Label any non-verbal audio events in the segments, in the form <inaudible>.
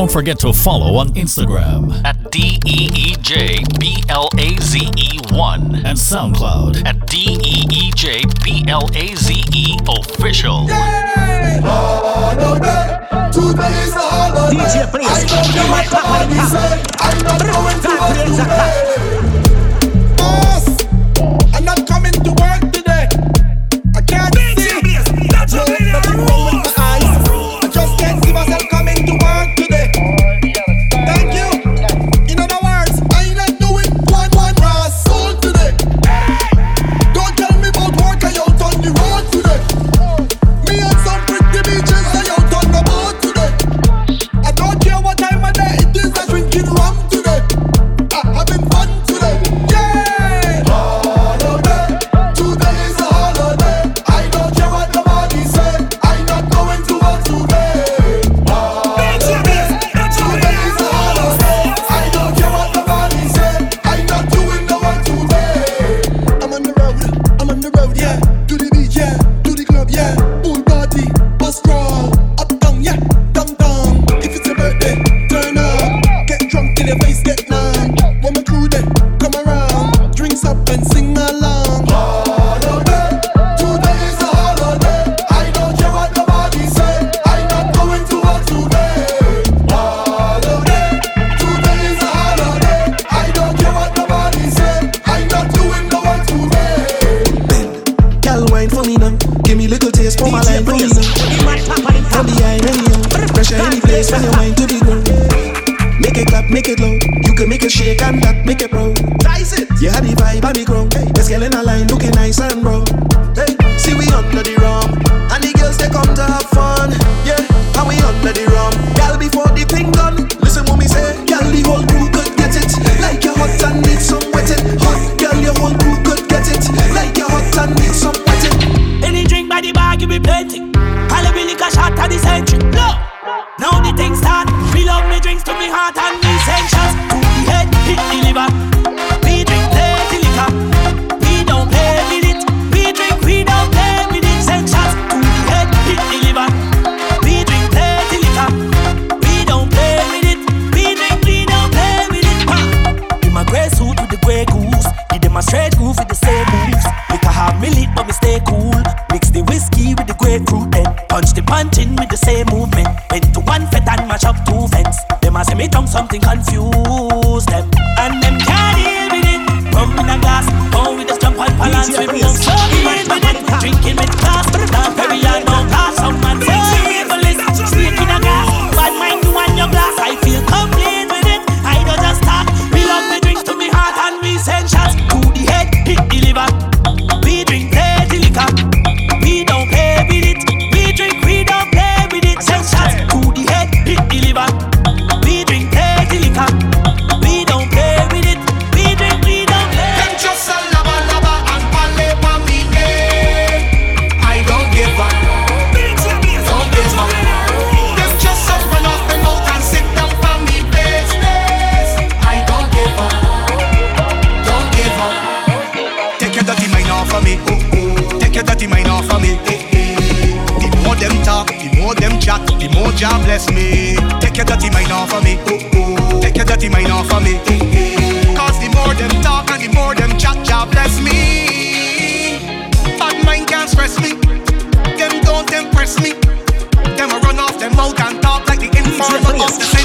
Don't forget to follow on Instagram. At DEEJBLAZE1 and SoundCloud. At DEEJBLAZE Official. DJ please, you might Make it loud. You can make it shake and that make it proud. Rise it. You had the vibe on the ground. Hey, let's get in a line looking nice and brown. Hey, see we under the rum. And the girls they come to have fun. Yeah, and we under the rum. Gal before the thing done. Listen what me say. Gal the whole crew could get it. Like you're hot and need some wetting. Hot girl, your whole crew could get it. Like you're hot and need some wetting. Any drink by the bar, give me plenty. All of me liquor shot at the century. No, now the thing start. Me love me drinks to me heart and essentials. To the head, hit the liver. We drink plenty liquor. We don't play with it. We drink, we don't play with it. Essentials. To the head, hit the liver. We drink plenty liquor. We don't play with it. We drink, we don't play with it. Ha! In my grey suit with the grey goose. Give them a straight groove with the same moves. Liquor have me lit, but me stay cool. Mix the whiskey with the grapefruit, then punch the punch in with the same movement. Went to something confuse them, bless me. Take your dirty mind off of me, take your dirty mind off of me. Cause the more them talk and the more them chat, Jah bless me. Bad mind can't stress me, them don't impress me. Them a run off them mouth and talk like the informer of the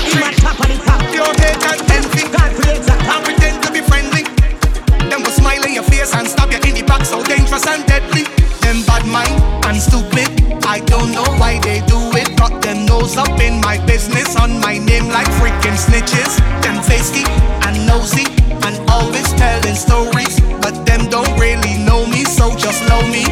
up in my business, on my name like freaking snitches. Them feisty and nosy and always telling stories, but them don't really know me, so just know me.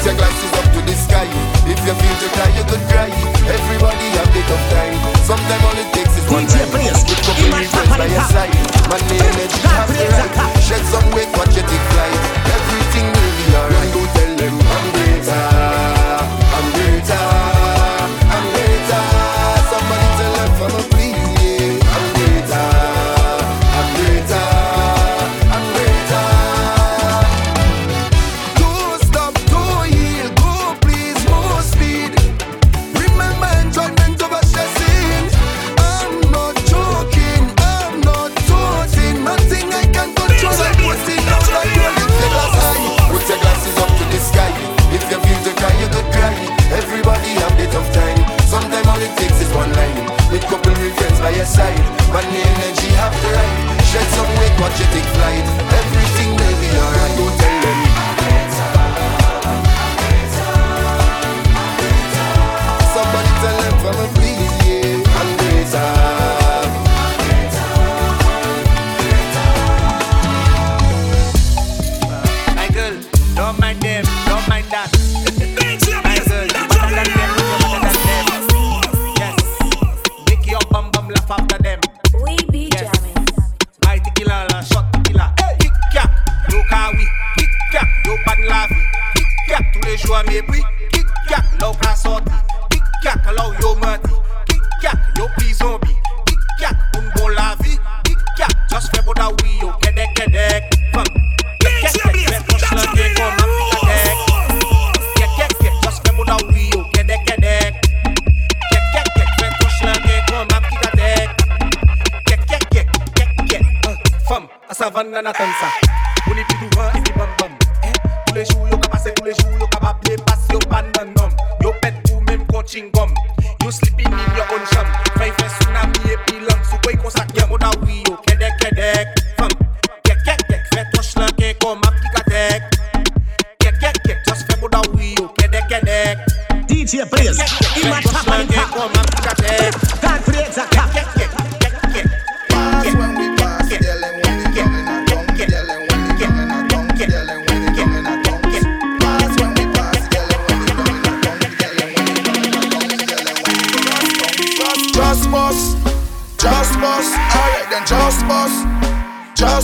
Put your glasses up to the sky. If you feel to cry, you could cry. Everybody have bit of time. Sometimes all it takes is one time. Company friends by your side. what you think caravane nan atan sa. Pou li e pi bam bam. Eh, tous les jours yo ka pase, tous les jours yo ka bable Pas yo pan nan nom. Yo pet ou menm kon chingom You sleeping in your own sham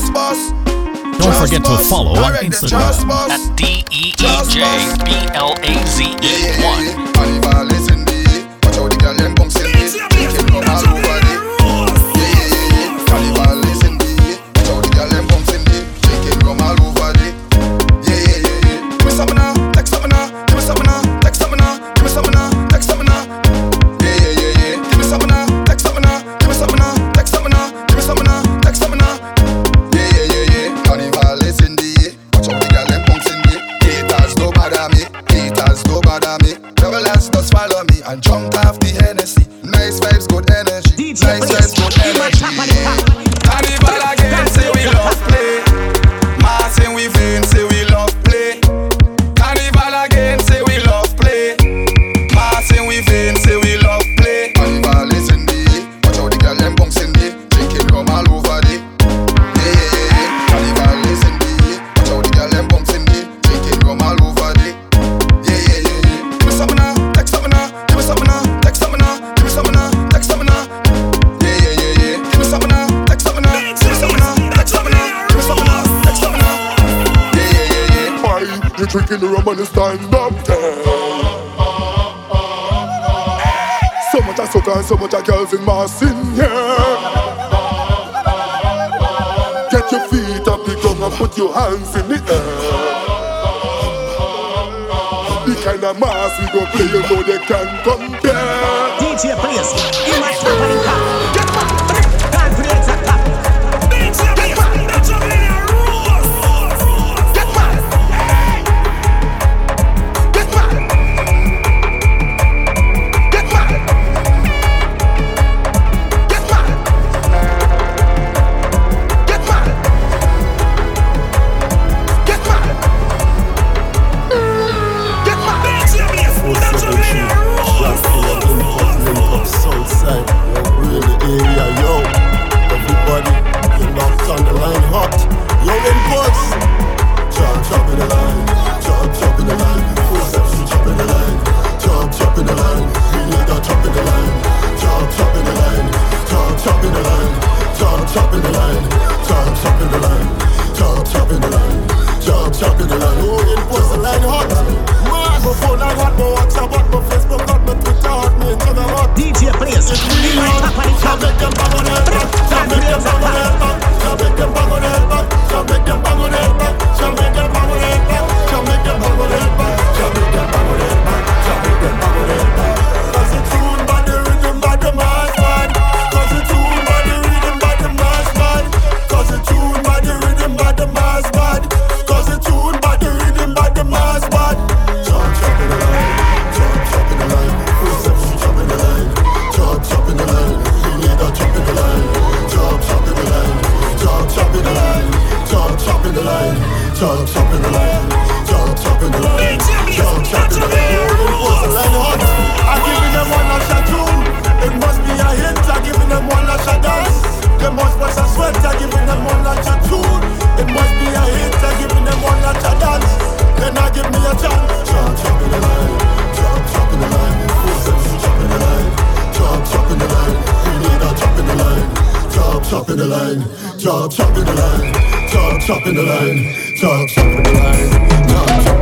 Just Boss. Don't Just forget Boss. to follow on Instagram at D E E J B L A Z E 1. And the stand up there. So much a sucker and so much a girls in mass in here. Get your feet up the ground and put your hands in the air. The kind of mass we go play, you know they can't compare. DJ plays. Plays. In my top of the top. Time for the exact top. Chop, Chop in the line. Chop, chop in the line. Chop, chop in the line. Chop, chop in the line. Chop, chop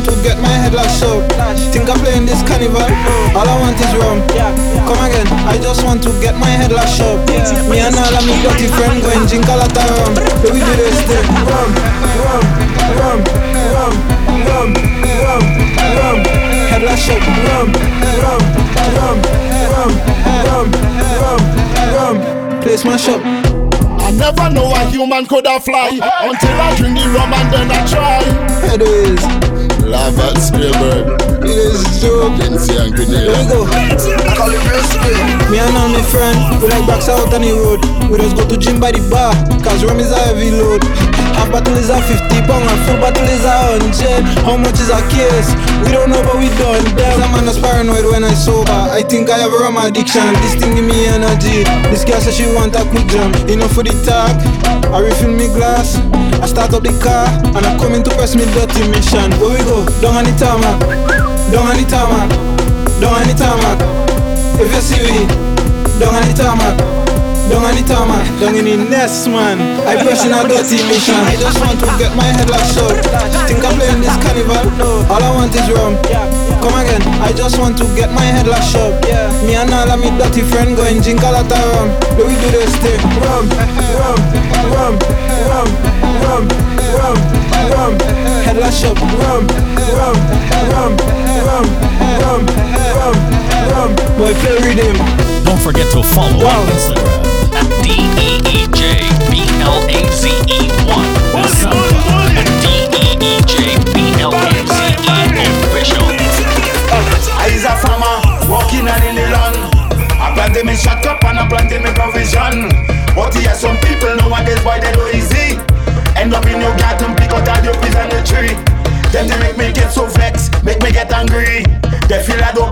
want to get my head lashed up. Think I'm playing this carnival. All I want is rum. Come again. I just want to get my head lashed up. Me and all of me dirty friend going drink a lot of rum. But we do this thing. Rum, rum, rum, rum, rum, rum, rum. Head lashed up. Rum, rum, rum, rum, rum, rum, rum. Place my shop. I never know a human could have fly until I drink the rum and then I try. Anyways, Love and Spielberg, it is true. Lindsay and Here we Grenada. go. I call it real spill. Me and all my friend, we like box out on the road. We just go to gym by the bar, cause rum is a heavy load. Half bottle is a 50 pound and full bottle is a 100. How much is a case? We don't know, but we done them. Some man is paranoid when I sober. I think I have a rum addiction. This thing give me energy. This girl says she want a quick jam. Enough for the talk. I refill me glass. I start up the car and I come in to press me dirty mission. Where we go? Down on the tarmac. On the tarmac. On the tarmac. If you see me, on the tarmac. On <laughs> the tarmac. In the nest, man. I push in a dirty mission. I just want to get my head locked up. Think I'm playing this carnival. All I want is rum. Come again. I just want to get my head locked up. Me and all of me dirty friend going drink a lot of rum. Do we do this thing? Rum, rum, rum, rum, rum, rum, rum. Head up. Rum, rum, rum, rum, rum, rum, rum. Boy, play rhythm. Don't forget to follow on Instagram at E D-E-E-J-B-L-A-Z-E-1 or SoundCloud at D-E-E-J-B-L-A-Z-E official. I is a farmer walking on in the land. I planted me shut up and I planted me provision. But yeah, some people nowadays why they do easy. End up in your garden, pick out all your peas on the tree. Then they make me get so vexed, make me get angry. They feel I don't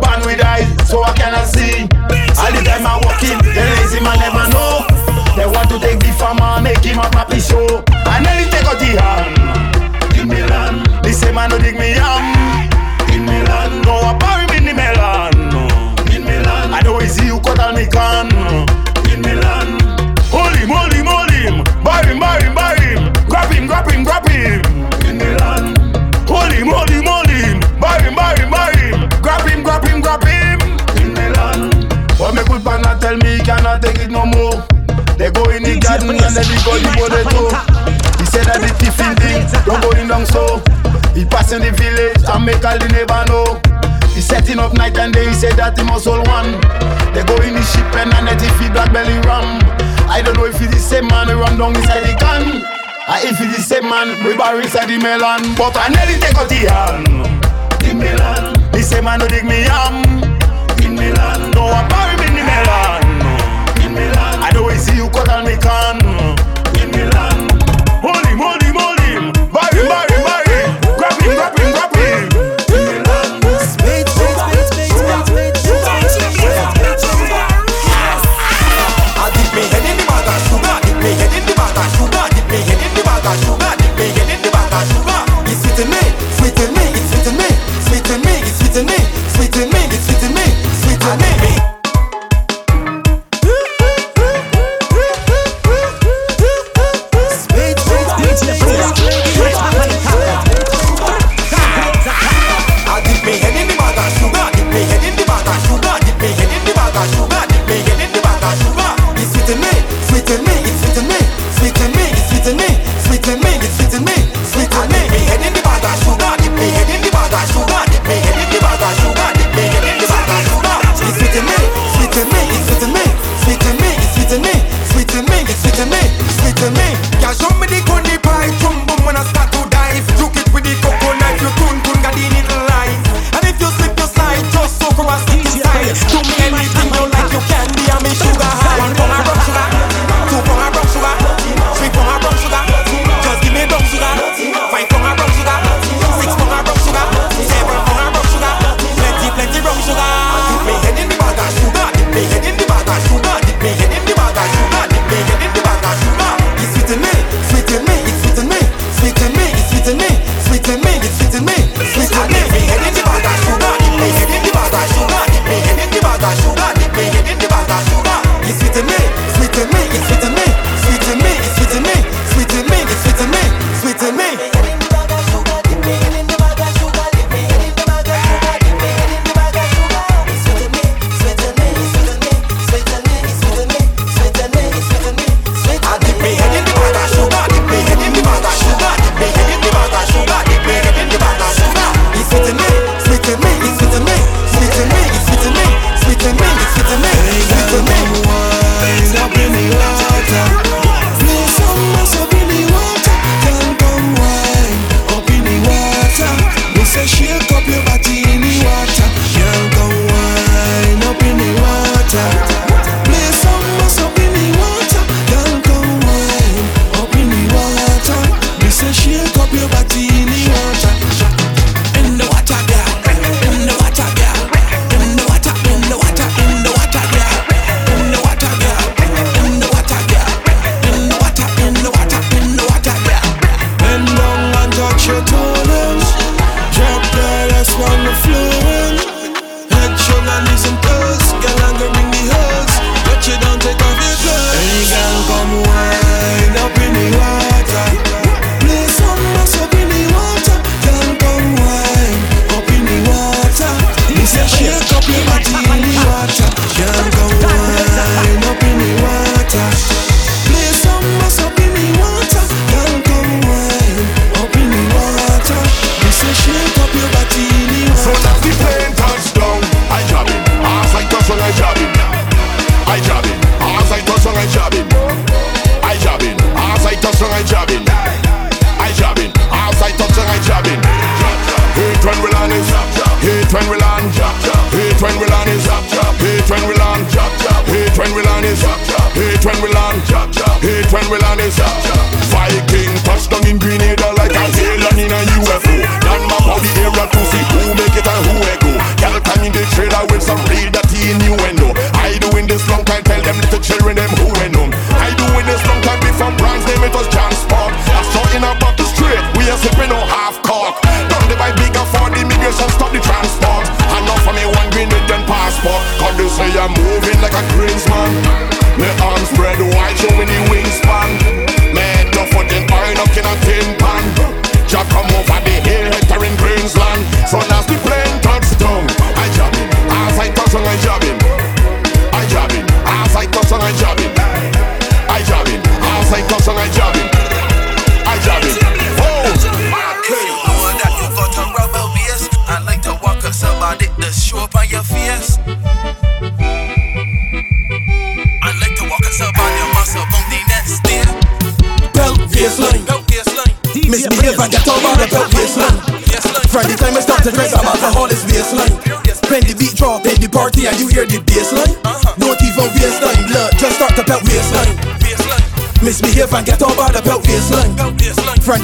cannot take it no more. They go in the garden and they go the border. He said that the thief in thing don't go in long so. He pass in the village and make all the neighbor know. He setting up night and day, he said that he must all one. They go in the ship and and they feed black belly ram. I don't know if it's the same man who run down inside the gun. I if it's the same man we bury inside the melon. But I nearly take out the hand. The melon. The same man who dig me yam. In melon. No, I bury me in the melon. Milan. I know I see you call me can. In Milan. Hold him, hold him, hold him. Buy buy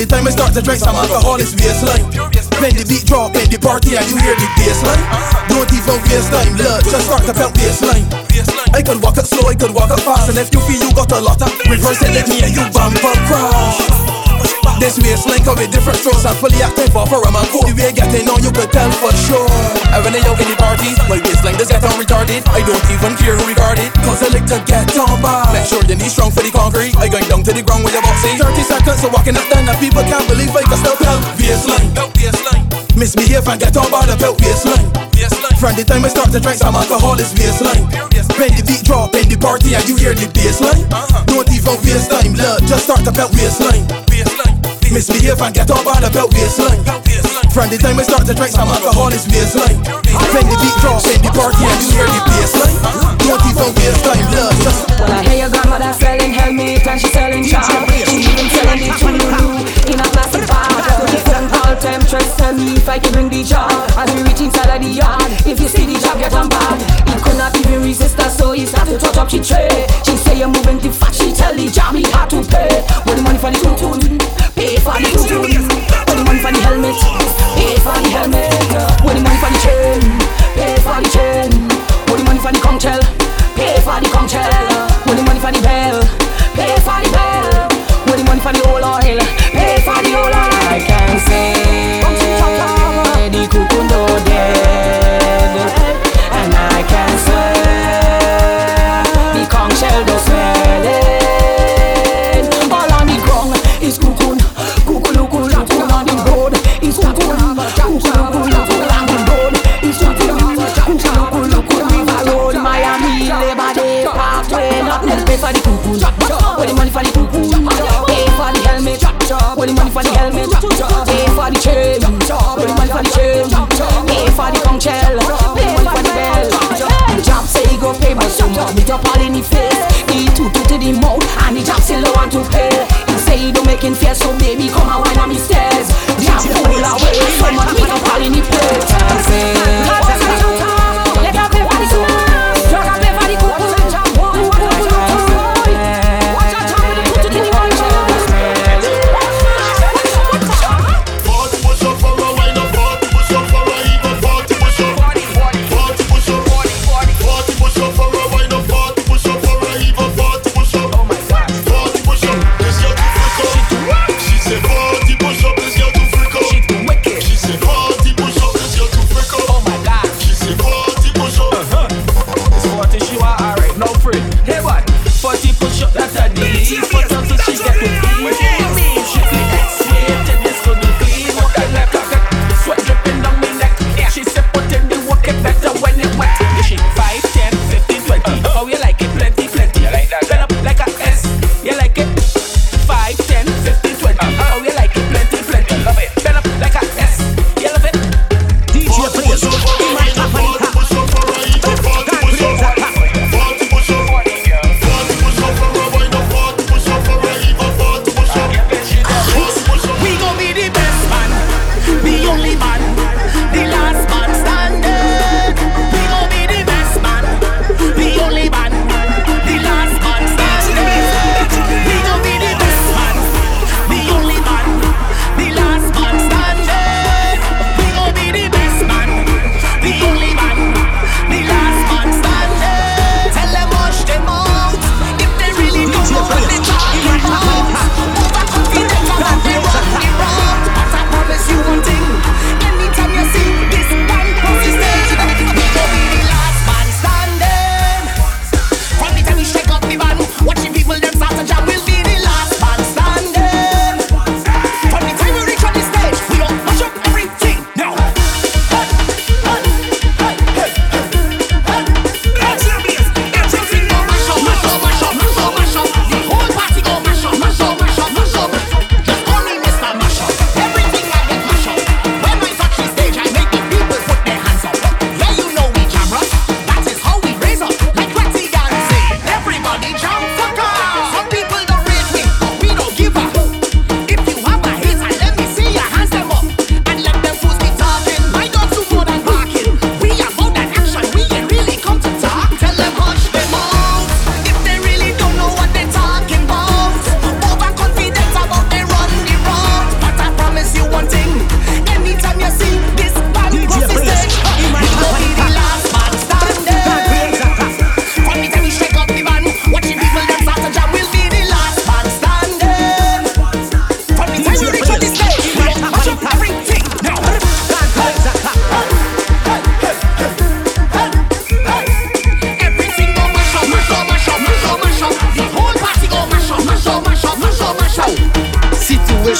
the time I start to drink some alcohol, it's baseline. When the beat drop in the party and you hear the baseline, don't even waste time, blood, just start the belt baseline. I could walk it slow, I could walk it fast, and if you feel you got a lot of reverse it, let me and you bumper crash. This waistline come with different strokes I'm fully active for a man cool The way getting on you could tell for sure. And when I out in the party? My waistline does get on retarded. I don't even care who regard it Cause I like to get on by. Make sure your knees strong for the concrete. I going down to the ground with your boxing 30 seconds of walking up then And people can't believe I can still belt Waistline Belt baseline. Misbehave and get on by the belt waistline From the time I start to drink some alcohol it's baseline. When the beat drop in the party and you hear the baseline? Don't even waste time, love, just start the belt waistline Misbehave and get on by the belt baseline From the time I start to drink some alcohol it's baseline. When the beat drop in the party and you hear the baseline? Don't even waste time, love, just Well, I hear your grandmother selling helmet and she selling charm. Tell if I can bring the job. As we reach inside of the yard, if you see the job get on bad. He could not even resist her, so he started to touch up she tray. She say you're moving too fast, she tell the job he had to pay. What the money for the? Pay him fear, so baby come and wine on me stairs. The job pull away, so much me in fees, it place.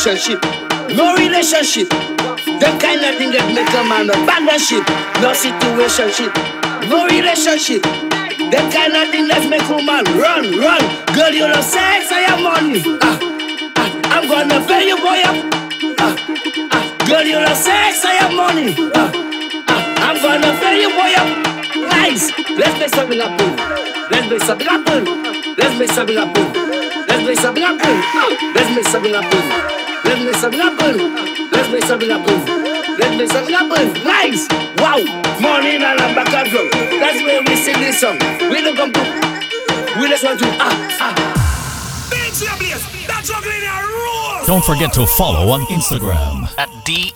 Situationship, no relationship. The kind of thing that make a man abandon ship, no situationship, no relationship. The kind of thing that make a man run, run. Girl, you love sex, I have money. Ah, ah, I'm gonna pay you, boy. Up. Ah, ah, girl, you love sex, I have money. Ah, ah, I'm gonna pay you, boy. Up. Nice. Let's make something happen. Let's make something happen. Let's make something happen. Let's make something happen. Let's make something happen. Let's make something happen. Let's make something happen. Let's make something happen. Nice. Wow. Morning and I'm back and drum. That's where we sing this song. We don't come to. We just want to ah ah. Don't forget to follow on Instagram at D